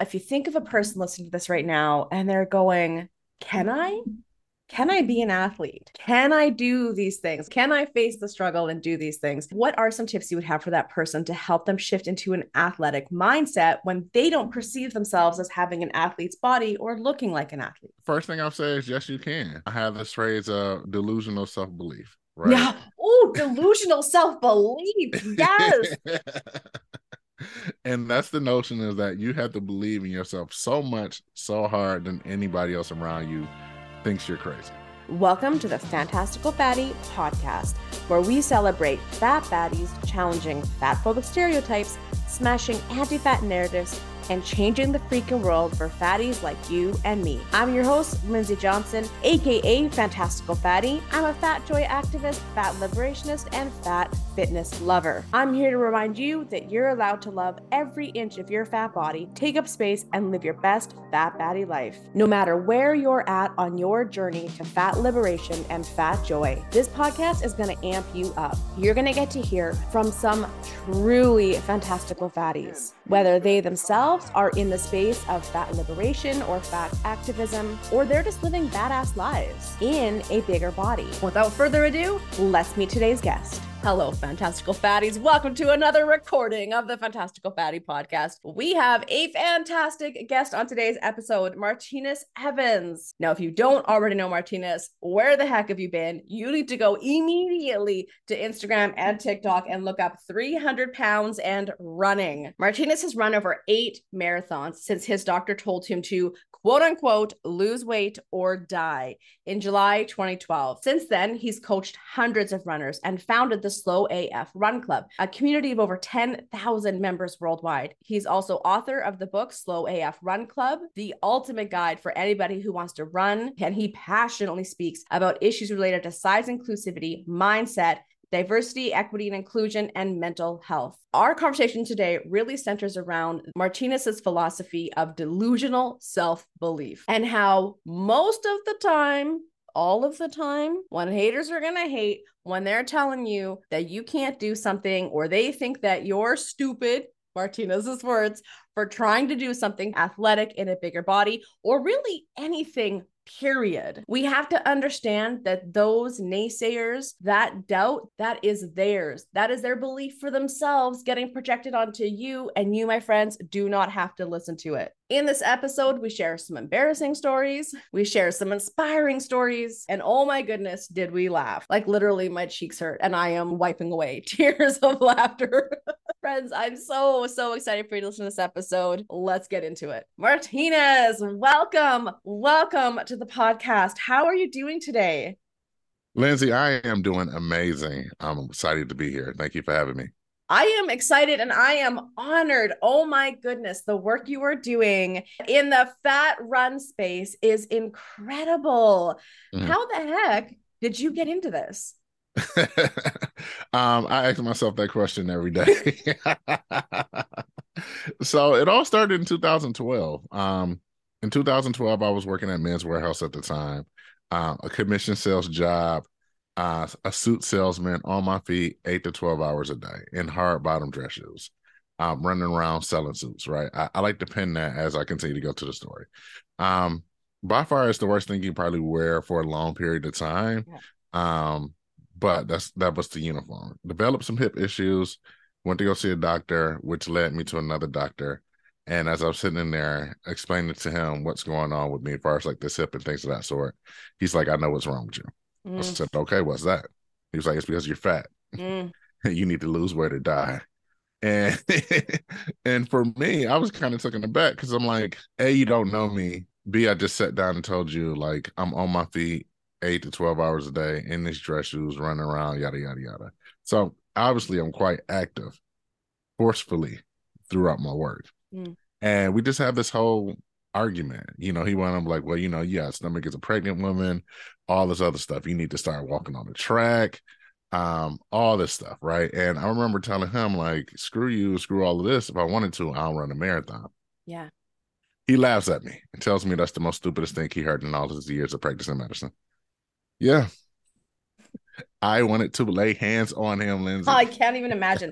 If you think of a person listening to this right now and they're going, Can I? Can I be an athlete? Can I do these things? Can I face the struggle and do these things? What are some tips you would have for that person to help them shift into an athletic mindset when they don't perceive themselves as having an athlete's body or looking like an athlete? First thing I'll say is yes, you can. I have this phrase of delusional self belief. Right? Yeah. Oh, delusional self belief. Yes. and that's the notion is that you have to believe in yourself so much, so hard than anybody else around you thinks you're crazy. Welcome to the Fantastical Fatty podcast, where we celebrate fat baddies challenging fat phobic stereotypes, smashing anti fat narratives, and changing the freaking world for fatties like you and me. I'm your host, Lindsay Johnson, aka Fantastical Fatty. I'm a fat joy activist, fat liberationist, and fat fitness lover. I'm here to remind you that you're allowed to love every inch of your fat body, take up space, and live your best fat fatty life. No matter where you're at on your journey to fat liberation and fat joy, this podcast is going to amp you up. You're going to get to hear from some truly fantastical fatties, whether they themselves are in the space of fat liberation or fat activism, or they're just living badass lives in a bigger body. Without further ado, let's meet today's guest. Hello, Fantastical Fatties. Welcome to another recording of the Fantastical Fatty podcast. We have a fantastic guest on today's episode, Martinus Evans. Now, if you don't already know Martinus, where the heck have you been? You need to go immediately to Instagram and TikTok and look up 300 pounds and running. Martinus has run over eight marathons since his doctor told him to quote unquote lose weight or die in July 2012. Since then, he's coached hundreds of runners and founded the Slow AF Run Club, a community of over 10,000 members worldwide. He's also author of the book Slow AF Run Club, the ultimate guide for anybody who wants to run. And he passionately speaks about issues related to size inclusivity, mindset, diversity, equity, and inclusion, and mental health. Our conversation today really centers around Martinus's philosophy of delusional self belief and how most of the time, all of the time, when haters are going to hate, when they're telling you that you can't do something or they think that you're stupid, Martinus's words, for trying to do something athletic in a bigger body or really anything period. We have to understand that those naysayers, that doubt, that is theirs. That is their belief for themselves getting projected onto you. And you, my friends, do not have to listen to it. In this episode, we share some embarrassing stories, we share some inspiring stories, and oh my goodness, did we laugh! Like literally, my cheeks hurt, and I am wiping away tears of laughter. Friends, I'm so, so excited for you to listen to this episode. Let's get into it. Martinus, welcome, welcome to the podcast. How are you doing today? Lindsay, I am doing amazing. I'm excited to be here. Thank you for having me. I am excited and I am honored. Oh my goodness, the work you are doing in the fat run space is incredible. Mm-hmm. How the heck did you get into this? um, I ask myself that question every day. so it all started in 2012. Um, in 2012, I was working at Men's Wearhouse at the time, um, a commission sales job uh, a suit salesman on my feet eight to 12 hours a day in hard bottom dress shoes, um, running around selling suits, right? I, I, like to pin that as I continue to go to the story. Um, by far, it's the worst thing you probably wear for a long period of time. Yeah. Um, but that's that was the uniform. Developed some hip issues, went to go see a doctor, which led me to another doctor. And as I was sitting in there explaining to him what's going on with me as far as like this hip and things of that sort, he's like, I know what's wrong with you. Mm. I said, okay, what's that? He was like, it's because you're fat. Mm. you need to lose weight or die. And and for me, I was kind of taken aback because I'm like, A, you don't know me. B, I just sat down and told you like I'm on my feet eight to twelve hours a day in these dress shoes, running around, yada yada yada. So obviously I'm quite active, forcefully throughout my work. Mm. And we just have this whole argument. You know, he went, I'm like, well, you know, yeah, stomach is a pregnant woman, all this other stuff. You need to start walking on the track, um, all this stuff, right? And I remember telling him, like, screw you, screw all of this. If I wanted to, I'll run a marathon. Yeah. He laughs at me and tells me that's the most stupidest thing he heard in all his years of practicing medicine. Yeah. I wanted to lay hands on him, Lindsay. Oh, I can't even imagine.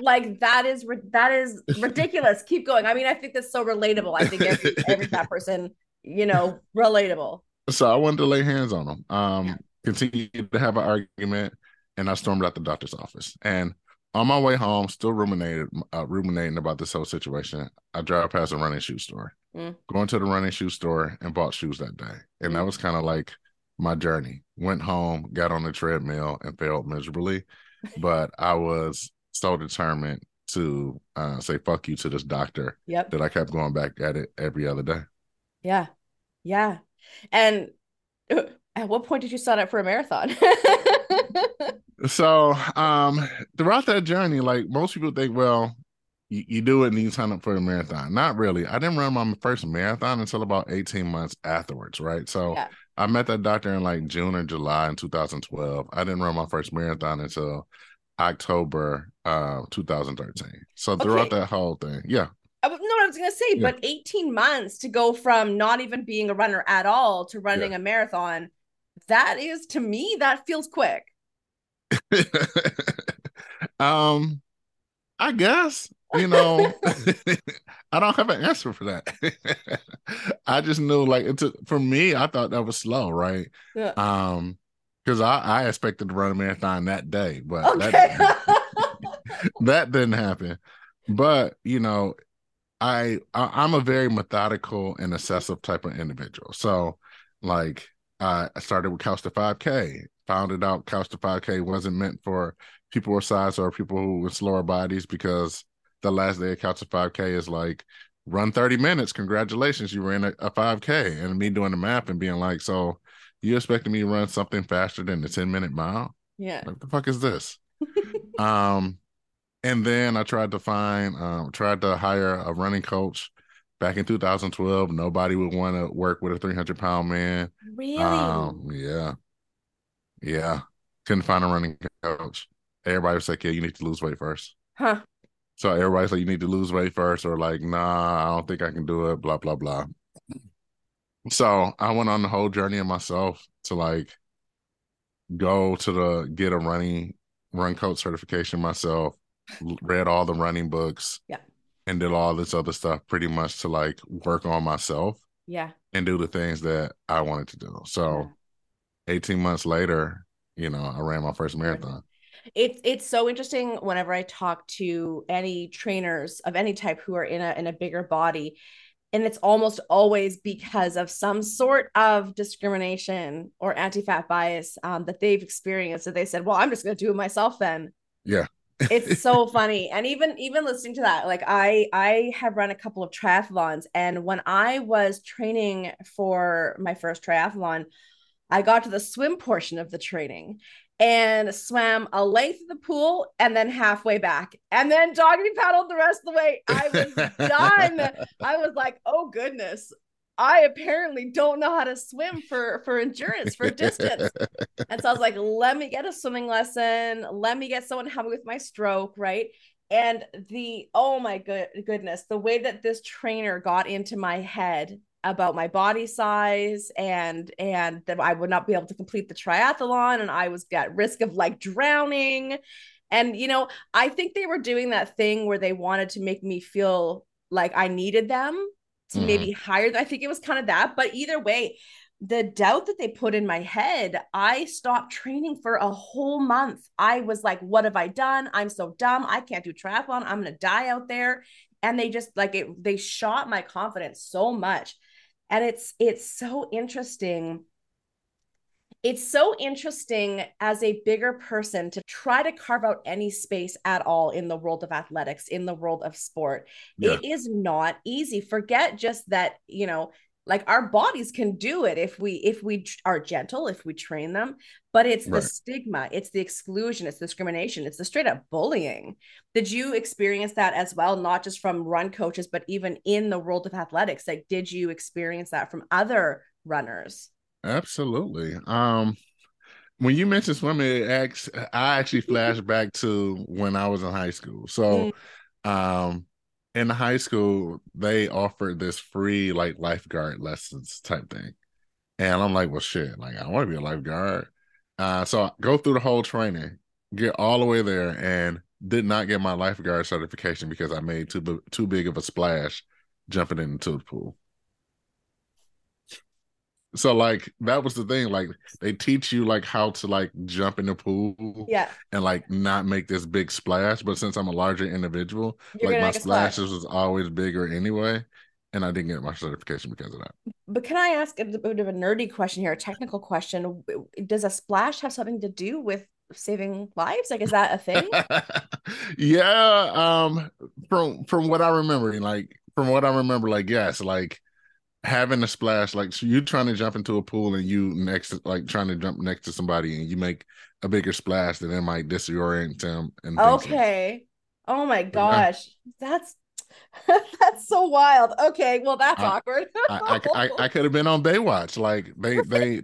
like that is that is ridiculous. Keep going. I mean, I think that's so relatable. I think every every that person, you know, relatable. So I wanted to lay hands on him. Um, yeah. continue to have an argument, and I stormed out the doctor's office. And on my way home, still ruminated, uh, ruminating about this whole situation. I drive past a running shoe store, mm. going to the running shoe store and bought shoes that day, and mm. that was kind of like my journey. Went home, got on the treadmill, and failed miserably, but I was so determined to uh, say fuck you to this doctor yep. that I kept going back at it every other day. Yeah, yeah, and at what point did you sign up for a marathon? so um throughout that journey like most people think well you, you do it and you sign up for a marathon not really i didn't run my first marathon until about 18 months afterwards right so yeah. I met that doctor in like june or july in 2012 i didn't run my first marathon until october uh 2013 so throughout okay. that whole thing yeah I, no, I was gonna say, yeah. but 18 months to go from not even being a runner at all to running yeah. a marathon, that is to me, that feels quick. um, I guess you know, I don't have an answer for that. I just knew like it took, for me, I thought that was slow, right? Yeah. Um, because I, I expected to run a marathon that day, but okay. that, that didn't happen. But you know, I, I am a very methodical and obsessive type of individual. So like I started with Couch to 5K found it out Couch to 5K wasn't meant for people with size or people who with slower bodies because the last day of Couch to 5K is like run 30 minutes. Congratulations, you ran a, a 5K. And me doing the map and being like, so you expecting me to run something faster than the 10 minute mile? Yeah. What the fuck is this? um, and then I tried to find, um, tried to hire a running coach back in 2012. Nobody would want to work with a 300 pound man. Really? Um, yeah. Yeah. Couldn't find a running coach. Everybody was like, yeah, you need to lose weight first. Huh. So everybody's like, you need to lose weight first, or like, nah, I don't think I can do it, blah, blah, blah. So I went on the whole journey of myself to like go to the get a running run coach certification myself, read all the running books. Yeah. And did all this other stuff pretty much to like work on myself. Yeah. And do the things that I wanted to do. So 18 months later, you know, I ran my first marathon. It's it's so interesting whenever I talk to any trainers of any type who are in a in a bigger body and it's almost always because of some sort of discrimination or anti-fat bias um, that they've experienced that they said well i'm just going to do it myself then. Yeah. It's so funny and even even listening to that like i i have run a couple of triathlons and when i was training for my first triathlon I got to the swim portion of the training and swam a length of the pool and then halfway back and then doggy paddled the rest of the way. I was done. I was like, oh goodness. I apparently don't know how to swim for for endurance for distance. and so I was like, let me get a swimming lesson. Let me get someone to help me with my stroke, right? And the oh my good goodness, the way that this trainer got into my head about my body size and and that I would not be able to complete the triathlon and I was at risk of like drowning. And you know, I think they were doing that thing where they wanted to make me feel like I needed them to mm. maybe hire. I think it was kind of that, but either way, the doubt that they put in my head, I stopped training for a whole month. I was like, what have I done? I'm so dumb. I can't do triathlon. I'm going to die out there. And they just like it, they shot my confidence so much and it's it's so interesting. It's so interesting as a bigger person to try to carve out any space at all in the world of athletics in the world of sport. Yeah. it is not easy. Forget just that you know like our bodies can do it if we if we are gentle if we train them but it's right. the stigma it's the exclusion it's discrimination it's the straight up bullying. Did you experience that as well not just from run coaches but even in the world of athletics? Like did you experience that from other runners? Absolutely. Um when you mentioned swimming i actually flashed back to when i was in high school. So mm. um in high school they offered this free like lifeguard lessons type thing and i'm like well shit like i want to be a lifeguard Uh, so I go through the whole training, get all the way there, and did not get my lifeguard certification because I made too too big of a splash jumping into the pool. So like that was the thing. Like they teach you like how to like jump in the pool, yeah, and like not make this big splash. But since I'm a larger individual, You're like my splashes splash. was always bigger anyway, and I didn't get my certification because of that. But can I ask a bit of a nerdy question here, a technical question? Does a splash have something to do with saving lives? Like, is that a thing? yeah. Um. From from what I remember, like from what I remember, like yes, like having a splash, like so you trying to jump into a pool and you next to, like trying to jump next to somebody and you make a bigger splash, then it might disorient them. And okay. Like oh my gosh, yeah. that's that's so wild. Okay, well that's I, awkward. I, I, I, I could have been on Baywatch. Like they they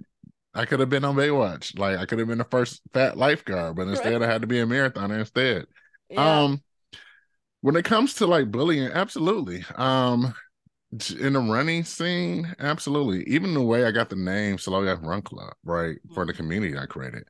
I could have been on Baywatch. Like I could have been the first fat lifeguard, but instead right. I had to be a marathoner instead. Yeah. Um when it comes to like bullying, absolutely. Um in the running scene, absolutely. Even the way I got the name Slow AF Run Club, right, for the mm-hmm. community I created.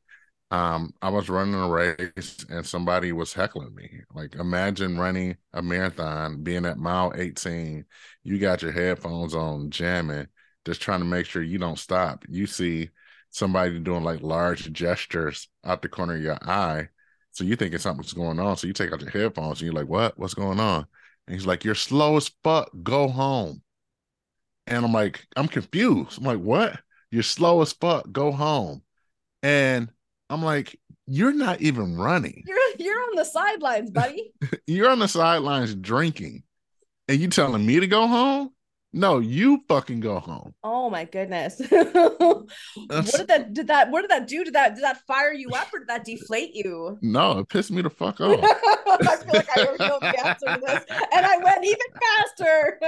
Um, I was running a race and somebody was heckling me. Like, imagine running a marathon, being at mile 18, you got your headphones on, jamming, just trying to make sure you don't stop. You see somebody doing like large gestures out the corner of your eye. So you thinking something's going on. So you take out your headphones and you're like, what? What's going on? And he's like, You're slow as fuck. Go home. And I'm like, I'm confused. I'm like, What? You're slow as fuck. Go home. And I'm like, You're not even running. You're you're on the sidelines, buddy. you're on the sidelines drinking. And you telling me to go home? No, you fucking go home. Oh my goodness. what did that did that what did that do? Did that did that fire you up or did that deflate you? No, it pissed me the fuck off. I feel like I already know the answer to this. And I went even faster.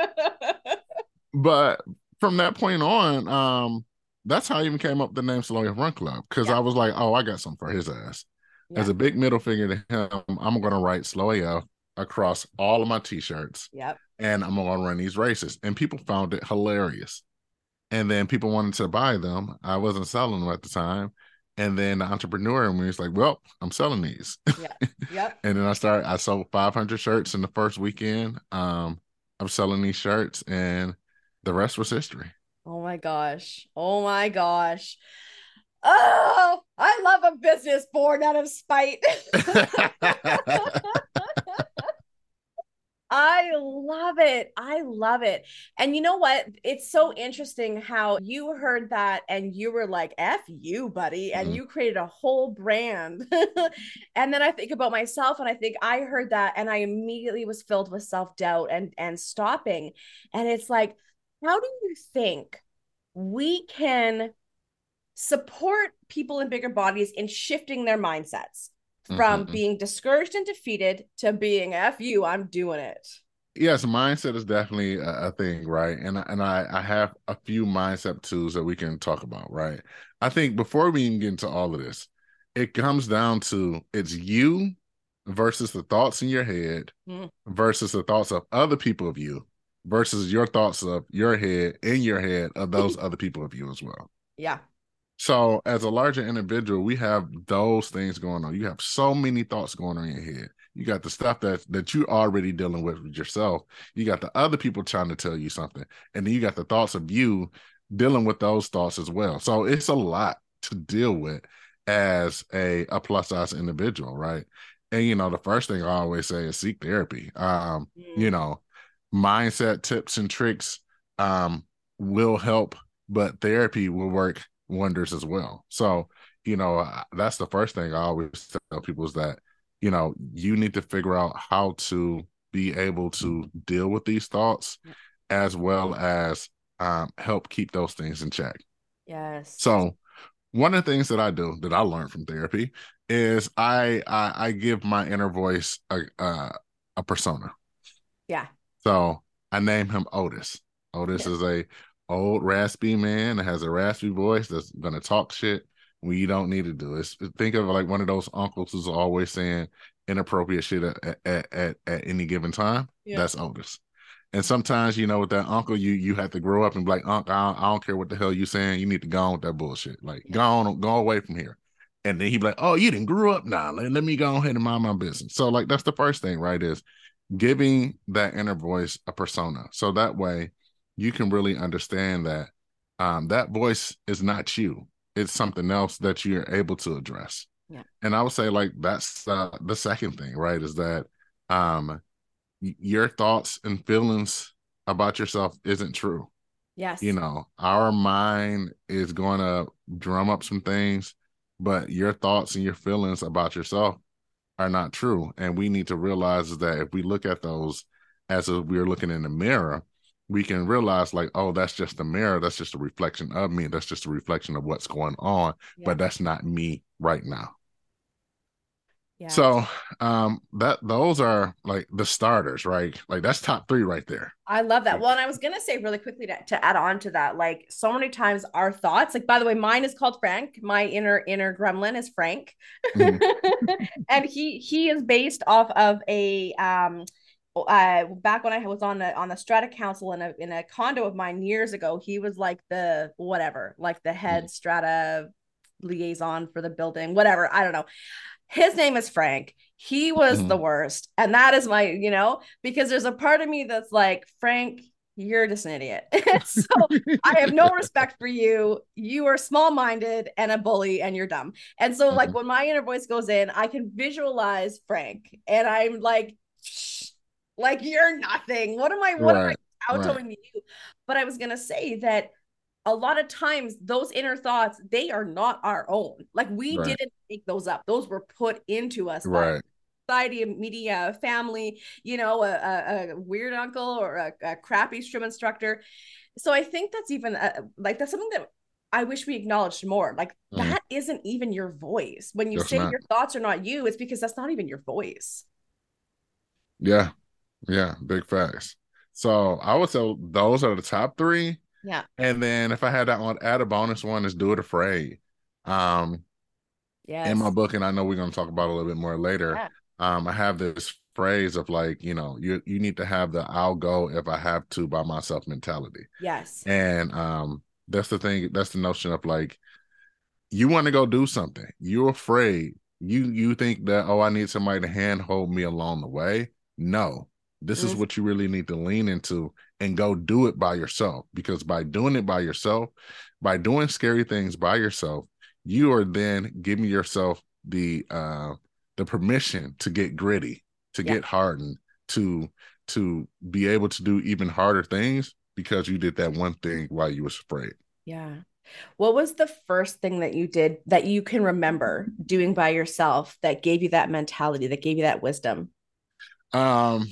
but from that point on, um, that's how I even came up with the name Slow AF Run Club. Cause yeah. I was like, oh, I got something for his ass. Yeah. As a big middle finger to him, I'm gonna write Slow AF across all of my t-shirts. Yep and I'm gonna run these races. And people found it hilarious. And then people wanted to buy them. I wasn't selling them at the time. And then the entrepreneur and me was like, Well, I'm selling these. Yeah. Yep. and then I started, I sold 500 shirts in the first weekend. Um, I'm selling these shirts, and the rest was history. Oh my gosh. Oh my gosh. Oh, I love a business born out of spite. I love it. I love it. And you know what? It's so interesting how you heard that and you were like, F you, buddy. And mm you created a whole brand. and then I think about myself and I think I heard that and I immediately was filled with self doubt and, and stopping. And it's like, how do you think we can support people in bigger bodies in shifting their mindsets? From mm-hmm. being discouraged and defeated to being F you, I'm doing it. Yes, mindset is definitely a, a thing, right? And and I, I have a few mindset tools that we can talk about, right? I think before we even get into all of this, it comes down to it's you versus the thoughts in your head mm. versus the thoughts of other people of you versus your thoughts of your head in your head of those other people of you as well. Yeah. So, as a larger individual, we have those things going on. You have so many thoughts going on in your head. You got the stuff that that you're already dealing with yourself. You got the other people trying to tell you something, and then you got the thoughts of you dealing with those thoughts as well. So it's a lot to deal with as a a plus size individual, right? And you know, the first thing I always say is seek therapy. Um, mm. you know, mindset tips and tricks um will help, but therapy will work wonders as well. So, you know, that's the first thing I always tell people is that, you know, you need to figure out how to be able to deal with these thoughts as well as um, help keep those things in check. Yes. So, one of the things that I do that I learned from therapy is I I, I give my inner voice a, a, a persona. Yeah. So I name him Otis. Otis yeah. is a old raspy man that has a raspy voice that's gonna talk shit when you don't need to do it. Think of like one of those uncles who's always saying inappropriate shit at at at, at any given time. Yeah. That's Otis. And sometimes, you know, with that uncle, you you have to grow up and be like, Uncle, I don't, I don't care what the hell you're saying. You need to go on with that bullshit. Like, yeah. go on, go away from here. and then he'd be like, "Oh, you didn't grow up now. Let, let me go ahead and mind my business." So like that's the first thing, right? Is giving that inner voice a persona, so that way you can really understand that um, that voice is not you; it's something else that you're able to address. Yeah. And I would say like that's uh, the second thing, right? Is that um, your thoughts and feelings about yourself isn't true. Yes. You know, our mind is going to drum up some things but your thoughts and your feelings about yourself are not true. And we need to realize that if we look at those as if we're looking in the mirror, we can realize like, oh, that's just a mirror. That's just a reflection of me. That's just a reflection of what's going on. Yeah. But that's not me right now. Yeah. So um that those are like the starters, right? Like that's top three right there. I love that. Well, and I was gonna say really quickly to, to add on to that, like so many times our thoughts, like by the way, mine is called Frank. My inner inner gremlin is Frank. Mm-hmm. and he he is based off of a um uh back when I was on the on the strata council in a in a condo of mine years ago, he was like the whatever, like the head mm-hmm. strata liaison for the building, whatever. I don't know his name is Frank. He was mm-hmm. the worst. And that is my, you know, because there's a part of me that's like, Frank, you're just an idiot. so I have no respect for you. You are small minded and a bully and you're dumb. And so, mm-hmm. like, when my inner voice goes in, I can visualize Frank and I'm like, like, you're nothing. What am I, what right. am I out right. you? But I was going to say that a lot of times those inner thoughts they are not our own like we right. didn't make those up those were put into us right society media family you know a, a, a weird uncle or a, a, crappy swim instructor so i think that's even a, like that's something that i wish we acknowledged more like mm. that isn't even your voice when you that's say not. your thoughts are not you it's because that's not even your voice yeah yeah big facts so i would say those are the top three yeah. And then if I had that one, add a bonus one is do it afraid. Um, yeah. In my book, and I know we're going to talk about a little bit more later. Yeah. Um, I have this phrase of like, you know, you you need to have the "I'll go if I have to" by myself mentality. Yes. And um, that's the thing. That's the notion of like, you want to go do something. You're afraid. You you think that oh, I need somebody to handhold me along the way. No, this mm-hmm. is what you really need to lean into and go do it by yourself because by doing it by yourself by doing scary things by yourself you are then giving yourself the uh the permission to get gritty to yeah. get hardened to to be able to do even harder things because you did that one thing while you was afraid yeah what was the first thing that you did that you can remember doing by yourself that gave you that mentality that gave you that wisdom um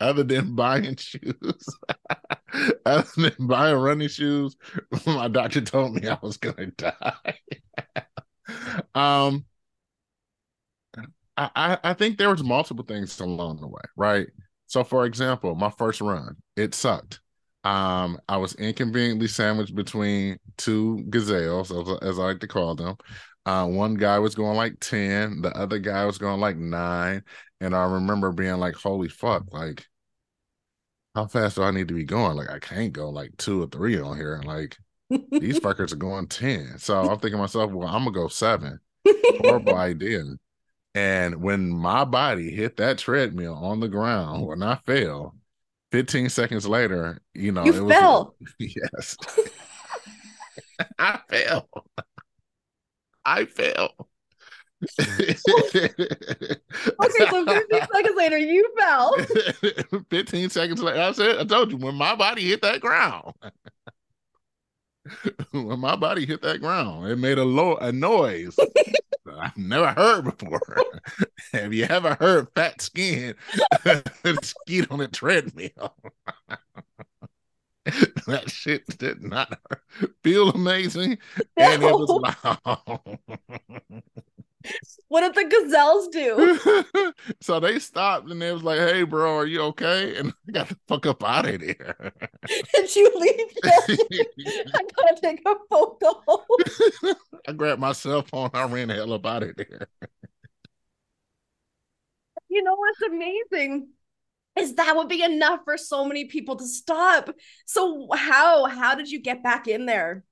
other than buying shoes, other than buying running shoes, my doctor told me I was gonna die. um, I I think there was multiple things along the way, right? So, for example, my first run, it sucked. Um, I was inconveniently sandwiched between two gazelles, as, as I like to call them. Uh, one guy was going like 10, the other guy was going like nine. And I remember being like, holy fuck, like, how fast do I need to be going? Like, I can't go like two or three on here. And like, these fuckers are going 10. So I'm thinking myself, well, I'm going to go seven. Horrible idea. And when my body hit that treadmill on the ground, when I fell, 15 seconds later, you know, you it fell. was yes. I fell. I fell. okay, so 15 seconds later, you fell. 15 seconds later, I said, I told you, when my body hit that ground, when my body hit that ground, it made a low a noise I've never heard before. Have you ever heard fat skin skeet on a treadmill? that shit did not feel amazing, no. and it was loud. what did the gazelles do? so they stopped and they was like, "Hey, bro, are you okay?" And I got the fuck up out of there. Did you leave? I gotta take a photo. I grabbed my cell phone. I ran the hell up out of there. You know what's amazing? is that would be enough for so many people to stop. So how how did you get back in there?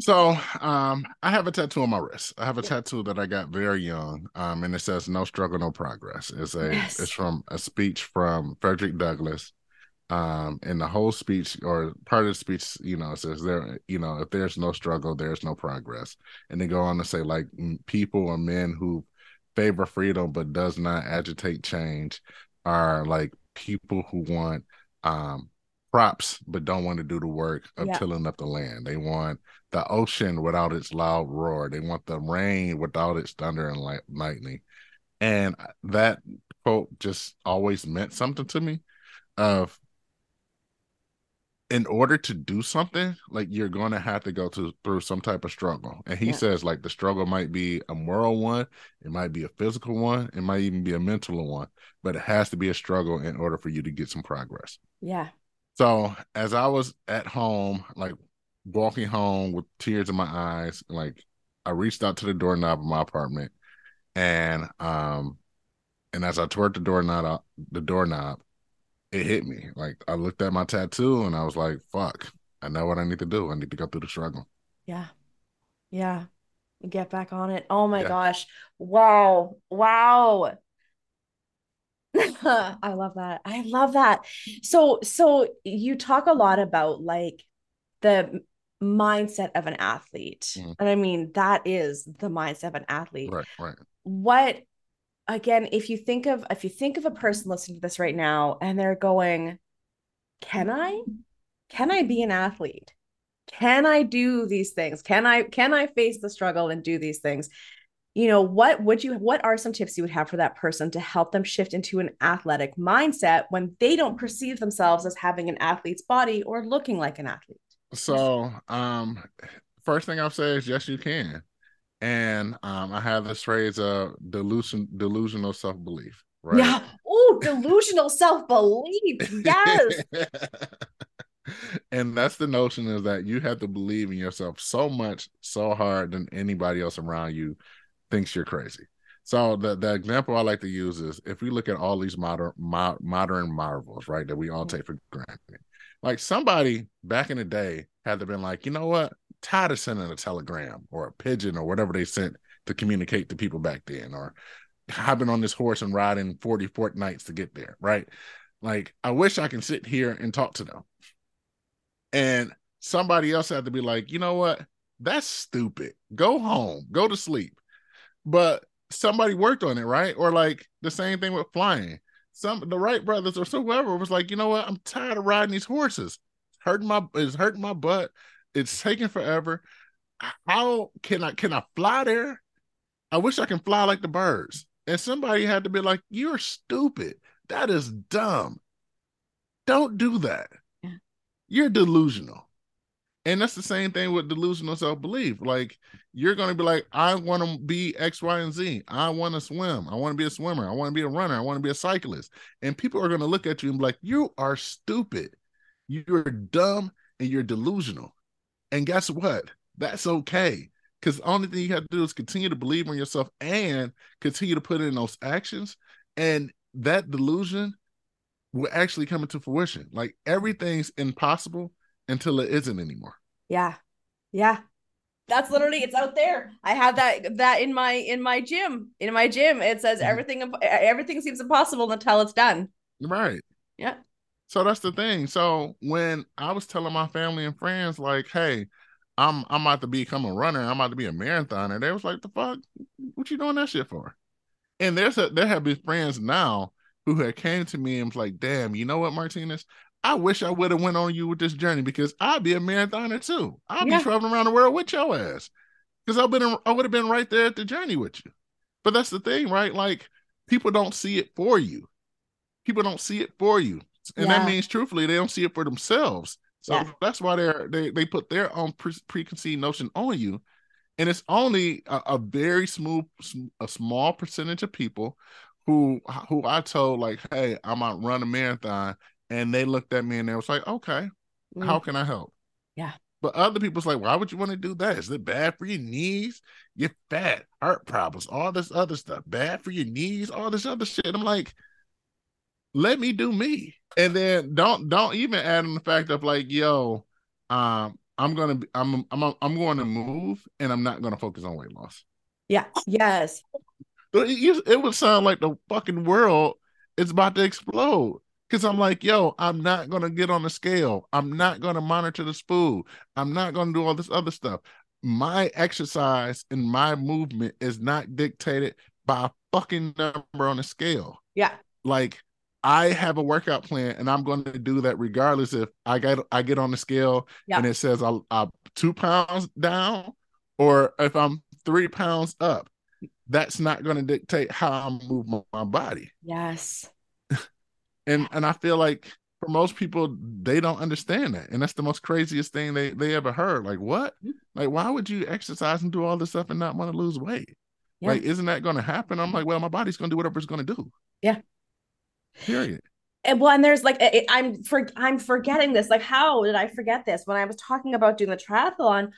So, um, I have a tattoo on my wrist. I have a tattoo that I got very young, um, and it says "No struggle, no progress." It's a yes. it's from a speech from Frederick Douglass, um, and the whole speech or part of the speech, you know, says there, you know, if there's no struggle, there's no progress, and they go on to say like people or men who favor freedom but does not agitate change are like people who want um crops but don't want to do the work of yeah. tilling up the land. They want the ocean without its loud roar. They want the rain without its thunder and light- lightning. And that quote just always meant something to me of in order to do something, like you're going to have to go to, through some type of struggle. And he yeah. says, like, the struggle might be a moral one, it might be a physical one, it might even be a mental one, but it has to be a struggle in order for you to get some progress. Yeah. So as I was at home, like walking home with tears in my eyes, like I reached out to the doorknob of my apartment, and um, and as I turned the doorknob, the doorknob, it hit me. Like I looked at my tattoo and I was like, "Fuck! I know what I need to do. I need to go through the struggle." Yeah, yeah. Get back on it. Oh my yeah. gosh! Wow! Wow! I love that. I love that. So so you talk a lot about like the mindset of an athlete. Mm. And I mean that is the mindset of an athlete. Right, right. What again, if you think of if you think of a person listening to this right now and they're going, "Can I? Can I be an athlete? Can I do these things? Can I can I face the struggle and do these things?" You know what would you what are some tips you would have for that person to help them shift into an athletic mindset when they don't perceive themselves as having an athlete's body or looking like an athlete? So um first thing i'll say is yes you can. And um i have this phrase of delusion delusional self-belief right? Yeah. Oh delusional self-belief. Yes. And that's the notion is that you have to believe in yourself so much so hard than anybody else around you thinks you're crazy. So the the example I like to use is if we look at all these modern mo- modern marvels, right, that we all mm-hmm. take for granted. Like somebody back in the day had to been like, you know what, tired of sending a telegram or a pigeon or whatever they sent to communicate to people back then, or hopping on this horse and riding 40 fortnights to get there, right? Like I wish I can sit here and talk to them. And somebody else had to be like, you know what? That's stupid. Go home. Go to sleep but somebody worked on it, right? Or like the same thing with flying. Some the Wright brothers or so whoever was like, you know what? I'm tired of riding these horses. It's hurting my it's hurting my butt. It's taking forever. How can I can I fly there? I wish I can fly like the birds. And somebody had to be like, You're stupid. That is dumb. Don't do that. Yeah. You're delusional. And that's the same thing with delusional self belief. Like you're going to be like, I want to be X, Y, and Z. I want to swim. I want to be a swimmer. I want to be a runner. I want to be a cyclist. And people are going to look at you and be like, you are stupid. You're dumb and you're delusional. And guess what? That's okay. Because the only thing you have to do is continue to believe in yourself and continue to put in those actions. And that delusion will actually come into fruition. Like everything's impossible until it isn't anymore. Yeah. Yeah. That's literally it's out there. I have that that in my in my gym. In my gym it says mm-hmm. everything everything seems impossible until it's done. Right. Yeah. So that's the thing. So when I was telling my family and friends like, "Hey, I'm I'm about to become a runner. I'm about to be a marathoner," they was like, "The fuck? What you doing that shit for?" And there's a, there have been friends now who had came to me and was like, "Damn, you know what, Martinus? I wish I would have went on you with this journey because I'd be a marathoner too. I'd yeah. be traveling around the world with your ass because I've been I would have been right there at the journey with you. But that's the thing, right? Like people don't see it for you. People don't see it for you, and yeah. that means truthfully they don't see it for themselves. So yeah. that's why they're they they put their own pre- preconceived notion on you, and it's only a, a very smooth a small percentage of people who who I told like, hey, I'm gonna run a marathon and they looked at me and they was like, okay, mm. how can I help? Yeah. But other people's like, why would you want to do that? Is it bad for your knees? You're fat, heart problems, all this other stuff, bad for your knees, all this other shit. I'm like, let me do me. And then don't don't even add in the fact of like, yo, um, I'm gonna be, I'm I'm I'm going to move, and I'm not going to focus on weight loss. Yeah. Yes. It, it would sound like the fucking world is about to explode. Cause I'm like, yo, I'm not gonna get on the scale. I'm not gonna monitor the spool. I'm not gonna do all this other stuff. My exercise and my movement is not dictated by a fucking number on a scale. Yeah. Like I have a workout plan and I'm going to do that regardless if I get I get on the scale Yeah. and it says I'm, I'm two pounds down or if I'm three pounds up. That's not going to dictate how I move my, my body. Yes. And and I feel like for most people they don't understand that, and that's the most craziest thing they they ever heard. Like what? Like why would you exercise and do all this stuff and not want to lose weight? Yeah. Like isn't that going to happen? I'm like, well, my body's going to do whatever it's going to do. Yeah. Period. And well, and there's like it, I'm for I'm forgetting this. Like, how did I forget this? When I was talking about doing the triathlon,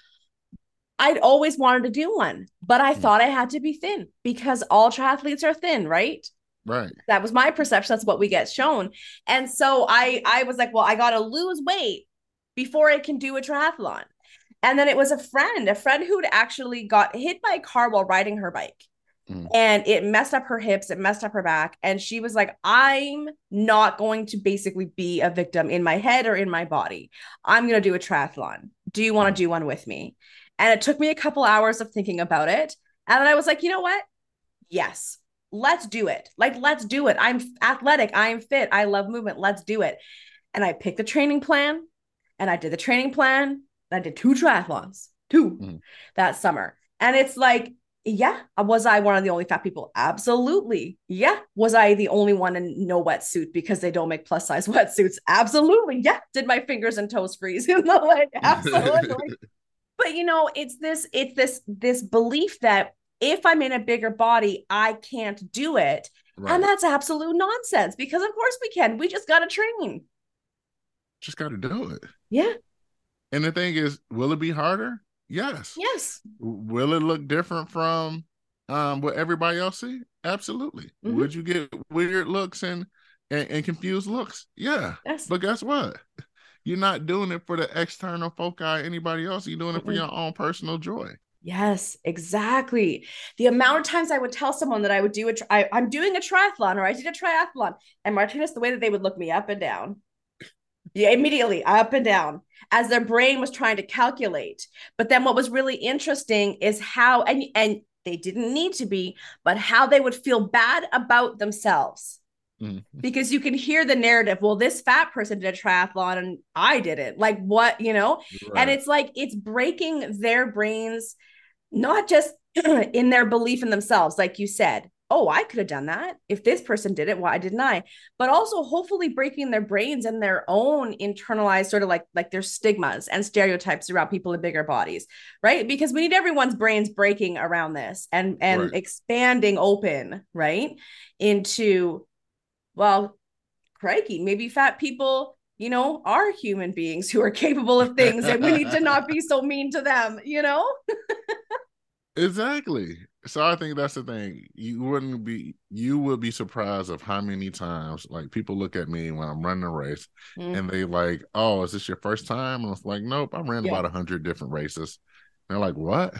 I'd always wanted to do one, but I Mm. thought I had to be thin because all triathletes are thin, right? Right. That was my perception. That's what we get shown. And so I I was like, well, I gotta lose weight before I can do a triathlon. And then it was a friend, a friend who'd actually got hit by a car while riding her bike. Mm. And it messed up her hips, it messed up her back. And she was like, I'm not going to basically be a victim in my head or in my body. I'm going to do a triathlon. Do you want to do one with me? And it took me a couple hours of thinking about it. And then I was like, you know what? Yes, let's do it. Like, let's do it. I'm athletic. I'm fit. I love movement. Let's do it. And I picked the training plan and I did the training plan. I did two triathlons, 2 Mhm. that summer. And it's like, yeah, was I one of the only fat people? Absolutely. Yeah. Was I the only one in no wetsuit because they don't make plus size wetsuits? Absolutely. Yeah. Did my fingers and toes freeze in the leg? Absolutely. but you know, it's this, it's this, this belief that if I'm in a bigger body, I can't do it. Right. And that's absolute nonsense because of course we can. We just got to train. Just got to do it. Yeah. And the thing is, will it be harder? Yes. Yes. Will it look different from um what everybody else see? Absolutely. Mhm. Would you get weird looks and, and and confused looks? Yeah. Yes. But guess what? You're not doing it for the external foci anybody else. You're doing it for Mm-mm. your own personal joy. Yes, exactly. The amount of times I would tell someone that I would do a, tri- I, I'm doing a triathlon or I did a triathlon, and Martinus, the way that they would look me up and down, yeah, immediately up and down, as their brain was trying to calculate. But then what was really interesting is how, and and they didn't need to be, but how they would feel bad about themselves Mhm. because you can hear the narrative. Well, this fat person did a triathlon and I didn't. Like what, you know? and it's like it's breaking their brains not just in their belief in themselves like you said oh i could have done that. If this person did it why didn't i? But also hopefully breaking their brains and their own internalized sort of like like their stigmas and stereotypes around people in bigger bodies right? Because we need everyone's brains breaking around this and and Right. expanding open right into well crikey maybe fat people you know are human beings who are capable of things and we need to not be so mean to them you know Exactly. So I think that's the thing. You wouldn't be you would be surprised of how many times like people look at me when I'm running a race Mm. and they like, oh, is this your first time? And it's like, nope, I ran Yeah. about a hundred different races. And they're like, what?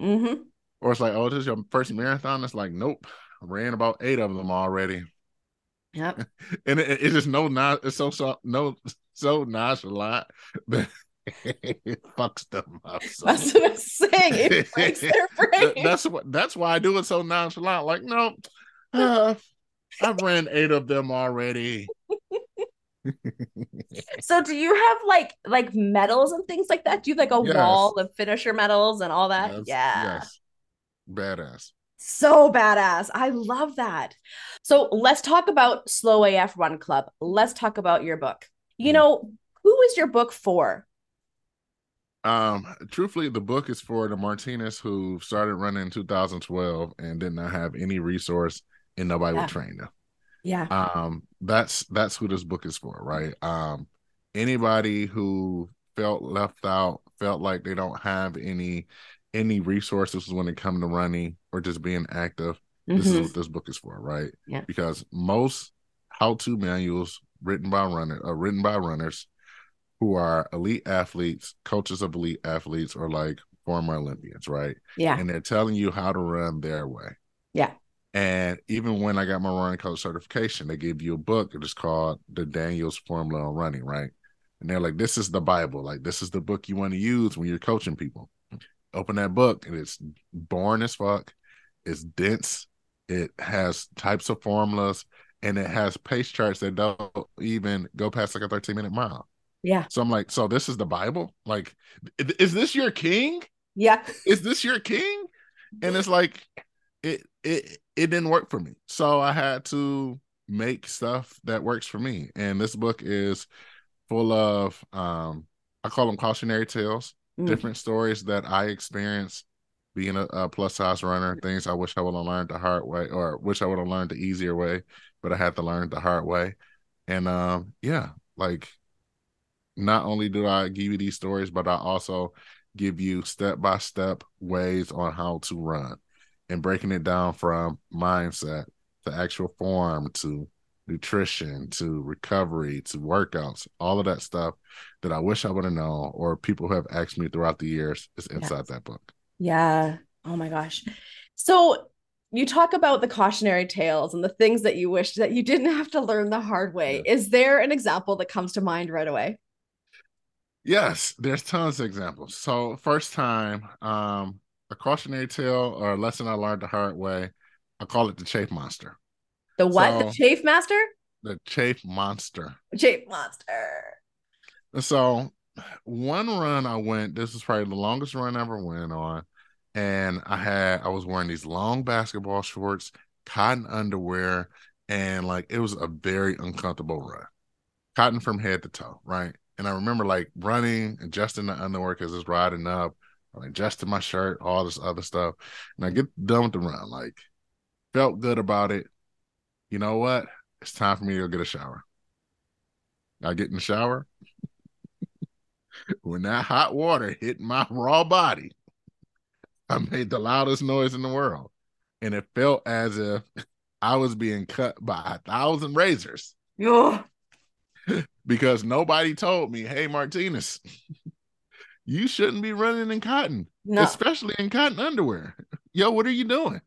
mm-hmm. Or it's like, oh, this is your first marathon. It's like, nope, I ran about eight of them already. Yep And it, it's just no not it's so so no so nonchalant that it fucks them up. So. that's what i'm saying it breaks their Th- brain that's what that's why I do it so nonchalant. Like, no, uh, I've ran eight of them already. so do you have like like medals and things like that do you have like a Yes. wall of finisher medals and all that Yes, yeah yes. Badass. So badass. I love that. So let's talk about Slow AF Run Club. Let's talk about your book. You Mhm. know, who is your book for? Um, truthfully, the book is for the Martinus who started running in 2012 and did not have any resource and nobody Yeah. would train them. Yeah. um that's that's who this book is for right um anybody who felt left out felt like they don't have any any resources when it comes to running or just being active this is Mhm. what this book is for right Yeah. because most how-to manuals written by runner uh, written by runners who are elite athletes, coaches of elite athletes, or like former Olympians, right? Yeah. And they're telling you how to run their way. Yeah. And even when I got my running coach certification, they gave you a book. It is called The Daniels Formula on Running, right? And they're like, this is the Bible. Like, this is the book you want to use when you're coaching people. Open that book, and it's boring as fuck. It's dense. It has types of formulas, and it has pace charts that don't even go past like a 13 minute mile. Yeah. So I'm like, so this is the Bible? Like, is this your king? Yeah. Is this your king? And it's like, it it it didn't work for me. So I had to make stuff that works for me. And this book is full of um I call them cautionary tales, mm. different stories that I experienced being a, a plus size runner, things I wish I would have learned the hard way or wish I would have learned the easier way, but I had to learn the hard way. And um yeah, like not only do I give you these stories, but I also give you step by step ways on how to run and breaking it down from mindset to actual form to nutrition to recovery to workouts, all of that stuff that I wish I would have known or people who have asked me throughout the years is inside yes. that book. Yeah. Oh my gosh. So you talk about the cautionary tales and the things that you wish that you didn't have to learn the hard way. Yeah. Is there an example that comes to mind right away? Yes, there's tons of examples. So first time, um, a cautionary tale or a lesson I learned the hard way. I call it the chafe monster. The what? So, the chafe master? The chafe monster. Chafe monster. So one run I went, this is probably the longest run I ever went on. And I had I was wearing these long basketball shorts, cotton underwear, and like it was a very uncomfortable run. Cotton from head to toe, right? And I remember like running, adjusting the underwear because it's riding up, I adjusted my shirt, all this other stuff. And I get done with the run, like felt good about it. You know what? It's time for me to go get a shower. I get in the shower. when that hot water hit my raw body, I made the loudest noise in the world. And it felt as if I was being cut by a thousand razors. Yeah. because nobody told me, hey, Martinus, you shouldn't be running in cotton, no. especially in cotton underwear. Yo, what are you doing?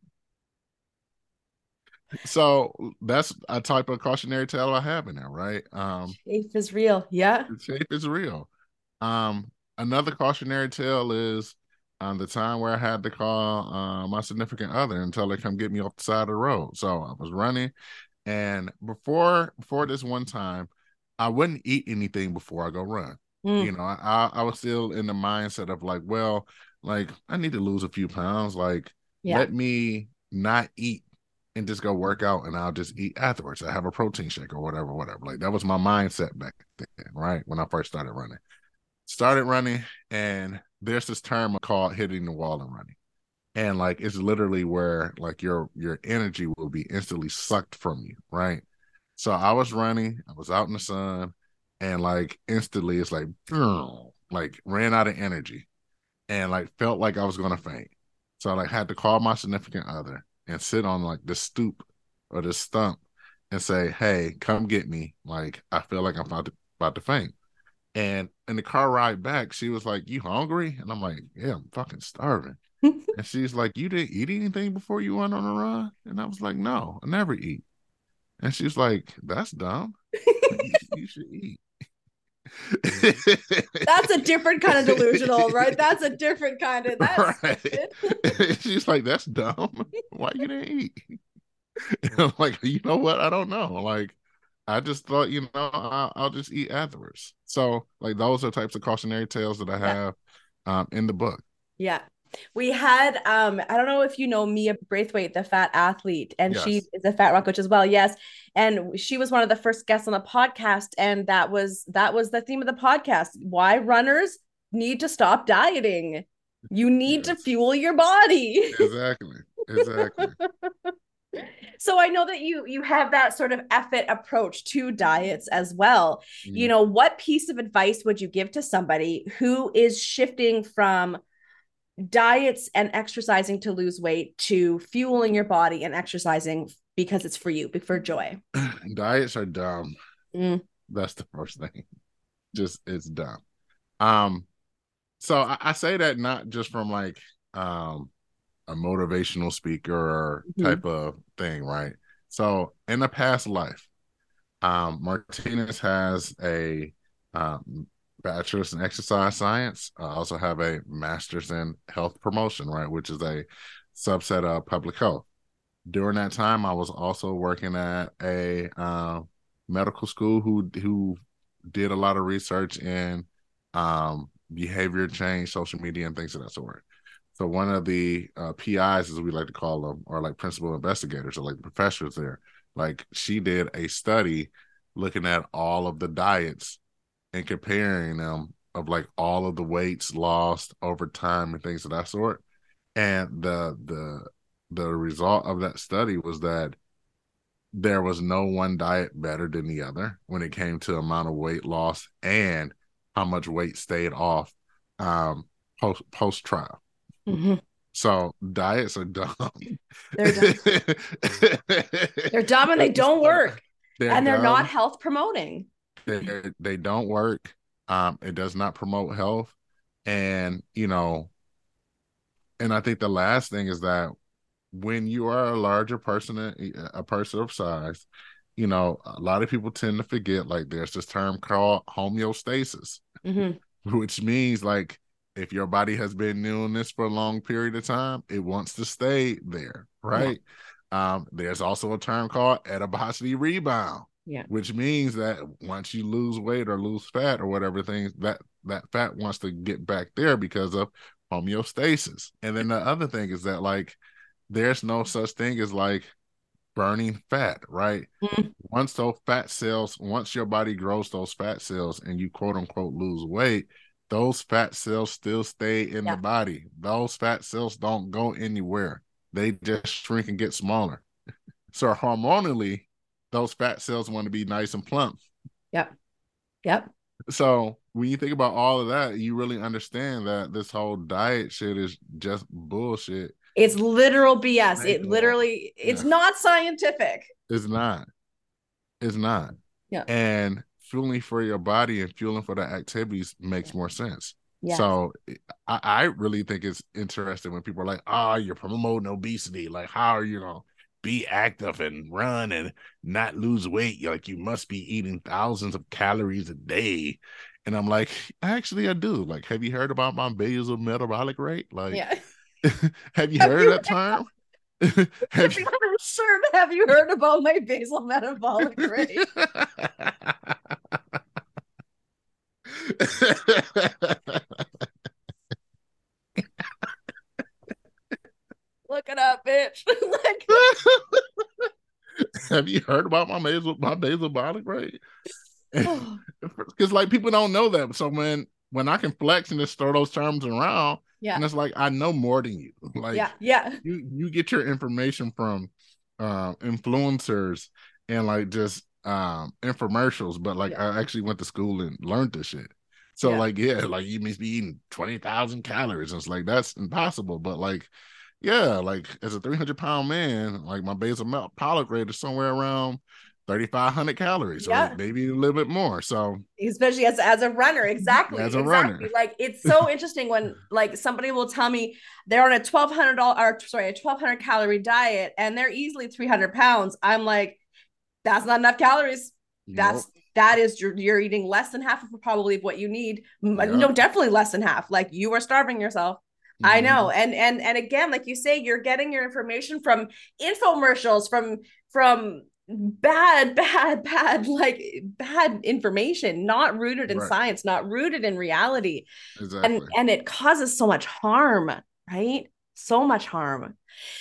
So that's a type of cautionary tale I have in there, right? Um chafe is real. Yeah. Chafe is real. Um another cautionary tale is um the time where I had to call uh, my significant other until they come get me off the side of the road. So I was running and before before this one time, I wouldn't eat anything before I go run. Mm. You know, I I was still in the mindset of like, well, like I need to lose a few pounds. Like, yeah. let me not eat and just go work out, and I'll just eat afterwards. I have a protein shake or whatever, whatever. Like that was my mindset back then, right? When I first started running, started running, and there's this term called hitting the wall and running, and like it's literally where like your your energy will be instantly sucked from you, right? So I was running, I was out in the sun and like instantly it's like like ran out of energy and like felt like I was gonna faint. So I like had to call my significant other and sit on like the stoop or the stump and say, Hey, come get me. Like I feel like I'm about to about to faint. And in the car ride back, she was like, You hungry? And I'm like, Yeah, I'm fucking starving. and she's like, You didn't eat anything before you went on a run? And I was like, No, I never eat. And she's like, That's dumb. you, you should eat. That's a different kind of delusional, right? That's a different kind of. That's right. She's like, "That's dumb. Why you didn't eat?" And I'm like, "You know what? I don't know. Like, I just thought, you know, I'll, I'll just eat afterwards." So, like, those are types of cautionary tales that I have yeah. um, in the book. Yeah, we had um i don't know if you know mia braithwaite the fat athlete and yes. she is a fat rock coach as well yes. And she was one of the first guests on the podcast and that was that was the theme of the podcast. Why runners need to stop dieting. You need yes. to fuel your body. Exactly. Exactly. So i know that you you have that sort of effort approach to diets as well. Mm. you know what piece of advice would you give to somebody who is shifting from diets and exercising to lose weight to fueling your body and exercising because it's for you, for joy. Diets are dumb. Mm. That's the first thing. just it's dumb. Um, so I, I, say that not just from like um a motivational speaker mm-hmm. type of thing, right? So in a past life, um, Martinus has a um, bachelor's in exercise science. I also have a master's in health promotion, right, which is a subset of public health. During that time, I was also working at a uh, medical school who who did a lot of research in um, behavior change, social media, and things of that sort. So one of the uh, PIs, as we like to call them, or like principal investigators, or like professors there, like she did a study looking at all of the diets and comparing them of like all of the weights lost over time and things of that sort. And the the the result of that study was that there was no one diet better than the other when it came to amount of weight loss and how much weight stayed off um, post post trial. Mm-hmm. So diets are dumb. They're dumb. they're dumb and they don't work. They're and they're dumb. not health promoting. They they don't work. Um, it does not promote health, and you know, and I think the last thing is that when you are a larger person, a person of size, you know, a lot of people tend to forget like there's this term called homeostasis, mm-hmm. which means like if your body has been doing this for a long period of time, it wants to stay there, right? Yeah. Um, there's also a term called adiposity rebound, yeah, which means that once you lose weight or lose fat or whatever things that that fat wants to get back there because of homeostasis. And then the other thing is that like there's no such thing as like burning fat, right? Mm-hmm. Once those fat cells, once your body grows those fat cells and you quote unquote lose weight, those fat cells still stay in yeah. the body. Those fat cells don't go anywhere. They just shrink and get smaller. so hormonally, those fat cells want to be nice and plump. Yep. Yep. So when you think about all of that, you really understand that this whole diet shit is just bullshit. It's literal BS. It literally, it's yeah. not scientific. It's not. It's not. Yeah. And fueling for your body and fueling for the activities makes more sense. Yeah. So I, I really think it's interesting when people are like, oh, you're promoting obesity. Like, how are you gonna be active and run and not lose weight? Like you must be eating thousands of calories a day. And I'm like, actually I do. Like, have you heard about my basal metabolic rate? Like yeah. have you heard that term? have you sure have you heard about my basal metabolic rate? it up, bitch. like, Have you heard about my basal my basal rate? Because like people don't know that. So when when I can flex and just throw those terms around, yeah, and it's like I know more than you. Like yeah, yeah. You you get your information from uh, influencers and like just um infomercials, but like yeah. I actually went to school and learned this shit. So yeah. like, yeah, like you must be eating twenty thousand calories. And it's like that's impossible. But like, yeah, like as a three hundred pound man, like my basal metabolic rate is somewhere around 3500 calories yeah. or maybe a little bit more so especially as as a runner exactly as a exactly. runner like it's so interesting when like somebody will tell me they're on a 1200 or sorry a 1200 calorie diet and they're easily 300 pounds i'm like that's not enough calories that's nope that is you're, you're eating less than half of probably what you need yeah. no definitely less than half like you are starving yourself mm-hmm. i know and and and again like you say you're getting your information from infomercials from from bad bad bad like bad information not rooted in right. science not rooted in reality exactly. and and it causes so much harm right so much harm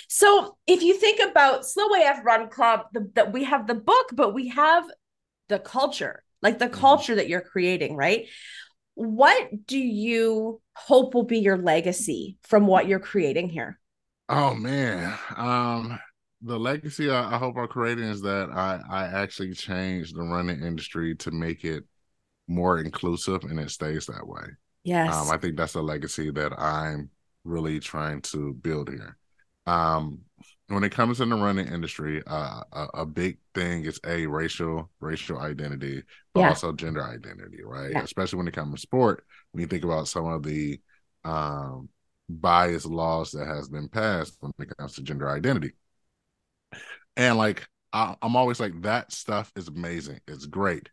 so if you think about slow af run club that we have the book but we have the culture, like the mm-hmm. culture that you're creating, right? What do you hope will be your legacy from what you're creating here? Oh man. Um the legacy I, I hope I'm creating is that I I actually change the running industry to make it more inclusive and it stays that way. Yes. Um, I think that's a legacy that I'm really trying to build here. Um, when it comes in the running industry, uh, a, a, big thing is a racial racial identity, but yeah. also gender identity, right? Yeah. Especially when it comes to sport. When you think about some of the um, bias laws that has been passed when it comes to gender identity, and like I, I'm always like that stuff is amazing, it's great,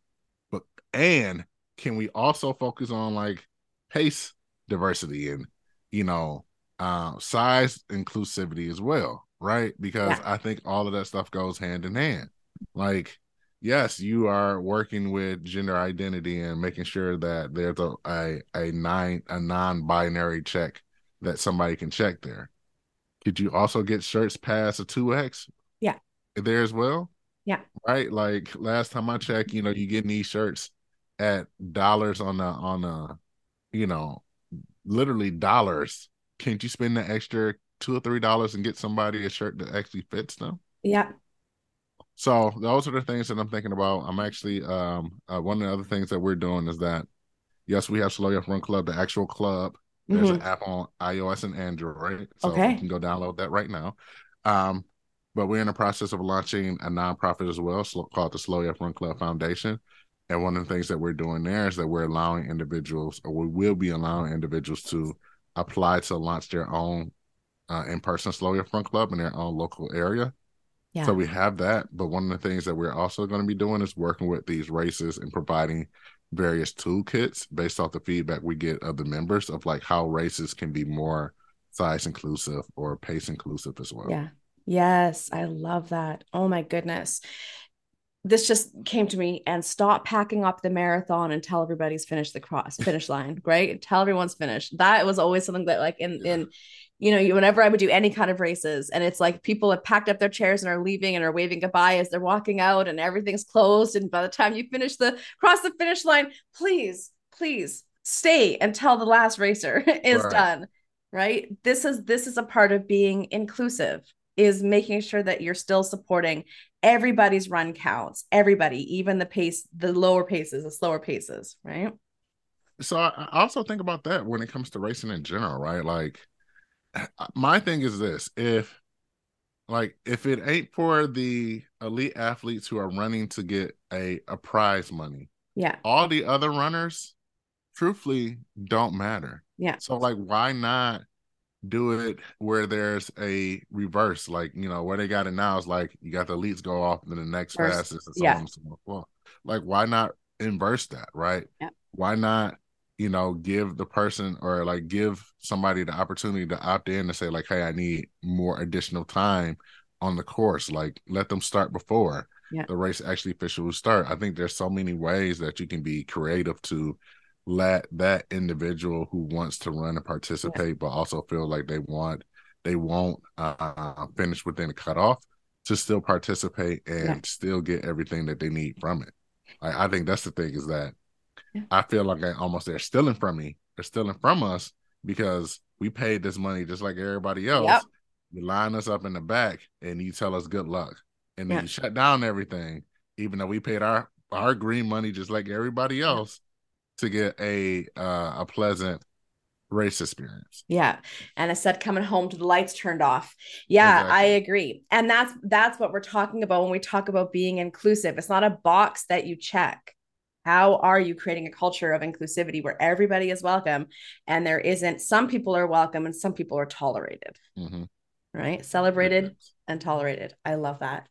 but and can we also focus on like pace diversity and you know uh, size inclusivity as well right? Because yeah. I think all of that stuff goes hand in hand. Like, yes, you are working with gender identity and making sure that there's a a, a nine a non-binary check that somebody can check there. Could you also get shirts past a two X? Yeah. There as well. Yeah. Right. Like last time I checked, you know, you get these shirts at dollars on the on a, you know, literally dollars. Can't you spend the extra two or three dollars and get somebody a shirt that actually fits them. Yeah. So those are the things that I'm thinking about. I'm actually um uh, one of the other things that we're doing is that yes, we have Slow AF Run Club, the actual club. There's mm-hmm. an app on iOS and Android, so okay. you can go download that right now. Um, but we're in the process of launching a nonprofit as well, called the Slow AF Run Club Foundation. And one of the things that we're doing there is that we're allowing individuals, or we will be allowing individuals to apply to launch their own uh, in-person Slow AF Run Club in their own local area. Yeah. So we have that, but one of the things that we're also going to be doing is working with these races and providing various toolkits based off the feedback we get of the members of like how races can be more size inclusive or pace inclusive as well. Yeah. Yes, I love that. Oh my goodness. This just came to me and stop packing up the marathon until everybody's finished the cross finish line, right? Until everyone's finished. That was always something that like in yeah. in you know, whenever I would do any kind of races, and it's like people have packed up their chairs and are leaving and are waving goodbye as they're walking out, and everything's closed. And by the time you finish the cross the finish line, please, please stay until the last racer is right. done. Right. This is this is a part of being inclusive is making sure that you're still supporting everybody's run counts, everybody, even the pace, the lower paces, the slower paces, right? So I also think about that when it comes to racing in general, right? Like my thing is this if like if it ain't for the elite athletes who are running to get a, a prize money yeah. all the other runners truthfully don't matter. Yeah. So like why not do it where there's a reverse? Like you know where they got it now is like you got the elites go off and the next First, fastest and so yeah. on and so forth. Like why not inverse that right? Yeah. why not you know, give the person or like give somebody the opportunity to opt in and say, like, hey, I need more additional time on the course. Like, let them start before yeah. the race actually officially start. I think there's so many ways that you can be creative to let that individual who wants to run and participate, yeah. but also feel like they want they won't uh, finish within the cutoff to still participate and yeah. still get everything that they need from it. I, I think that's the thing is that I feel like I almost they're stealing from me. They're stealing from us because we paid this money just like everybody else. Yep. You line us up in the back and you tell us good luck. And then yeah. you shut down everything, even though we paid our our green money just like everybody else to get a uh, a pleasant race experience. Yeah. And I said coming home to the lights turned off. Yeah, exactly. I agree. And that's that's what we're talking about when we talk about being inclusive. It's not a box that you check how are you creating a culture of inclusivity where everybody is welcome and there isn't some people are welcome and some people are tolerated mm-hmm. right? Celebrated and tolerated. I love that.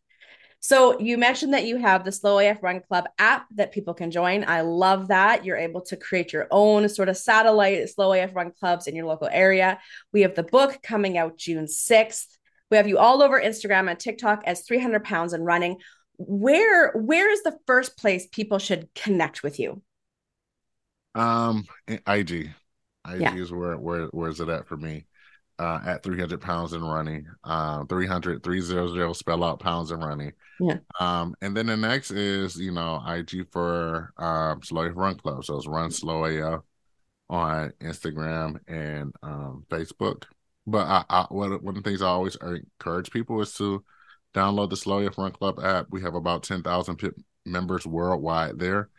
So you mentioned that you have the slow af run club app that people can join. I love that. You're able to create your own sort of satellite slow af run clubs in your local area. We have the book coming out june 6th we have you all over instagram and tiktok as 300 pounds and running where where is the first place people should connect with you? Um ig ig yeah. is where where where is it at for me? Uh at 300 pounds and running. Uh 300 300 spell out pounds and running. Yeah. Um and then the next is you know ig for um slow run club. So it's run slow af on instagram and um facebook. But I, I one of the things i always encourage people is to Download the Slow Run Club app. We have about 10,000 p- members worldwide there.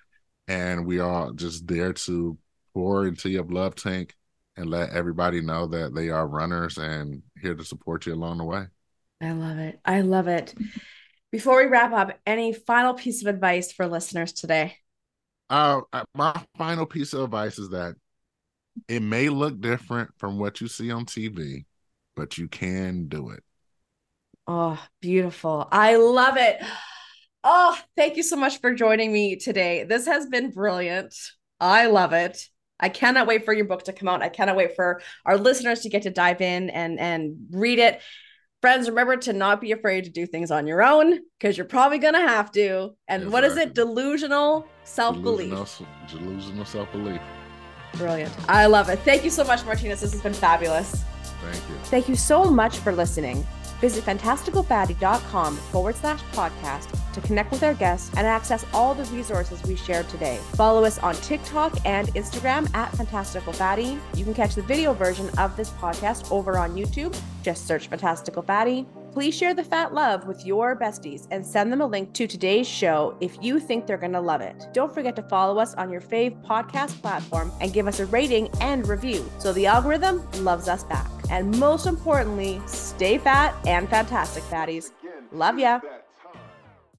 And we are just there to pour into your blood tank and let everybody know that they are runners and here to support you along the way. I love it. I love it. Before we wrap up, any final piece of advice for listeners today? Uh, my final piece of advice is that it may look different from what you see on TV, but you can do it. Oh, beautiful. I love it. Oh, thank you so much for joining me today. This has been brilliant. I love it. I cannot wait for your book to come out. I cannot wait for our listeners to get to dive in and and read it. Friends, remember to not be afraid to do things on your own because you're probably going to have to. And exactly. what is it? Delusional self belief. Delusional, delusional self belief. Brilliant. I love it. Thank you so much, Martinus. This has been fabulous. Thank you. Thank you so much for listening. Visit fantasticalbaddie.com forward slash podcast to connect with our guests and access all the resources we shared today. Follow us on TikTok and Instagram at Fantastical Baddie. You can catch the video version of this podcast over on YouTube. Just search Fantastical Baddie. Please share the fat love with your besties and send them a link to today's show if you think they're going to love it. Don't forget to follow us on your fave podcast platform and give us a rating and review so the algorithm loves us back. And most importantly, stay fat and fantastic, fatties. Love ya.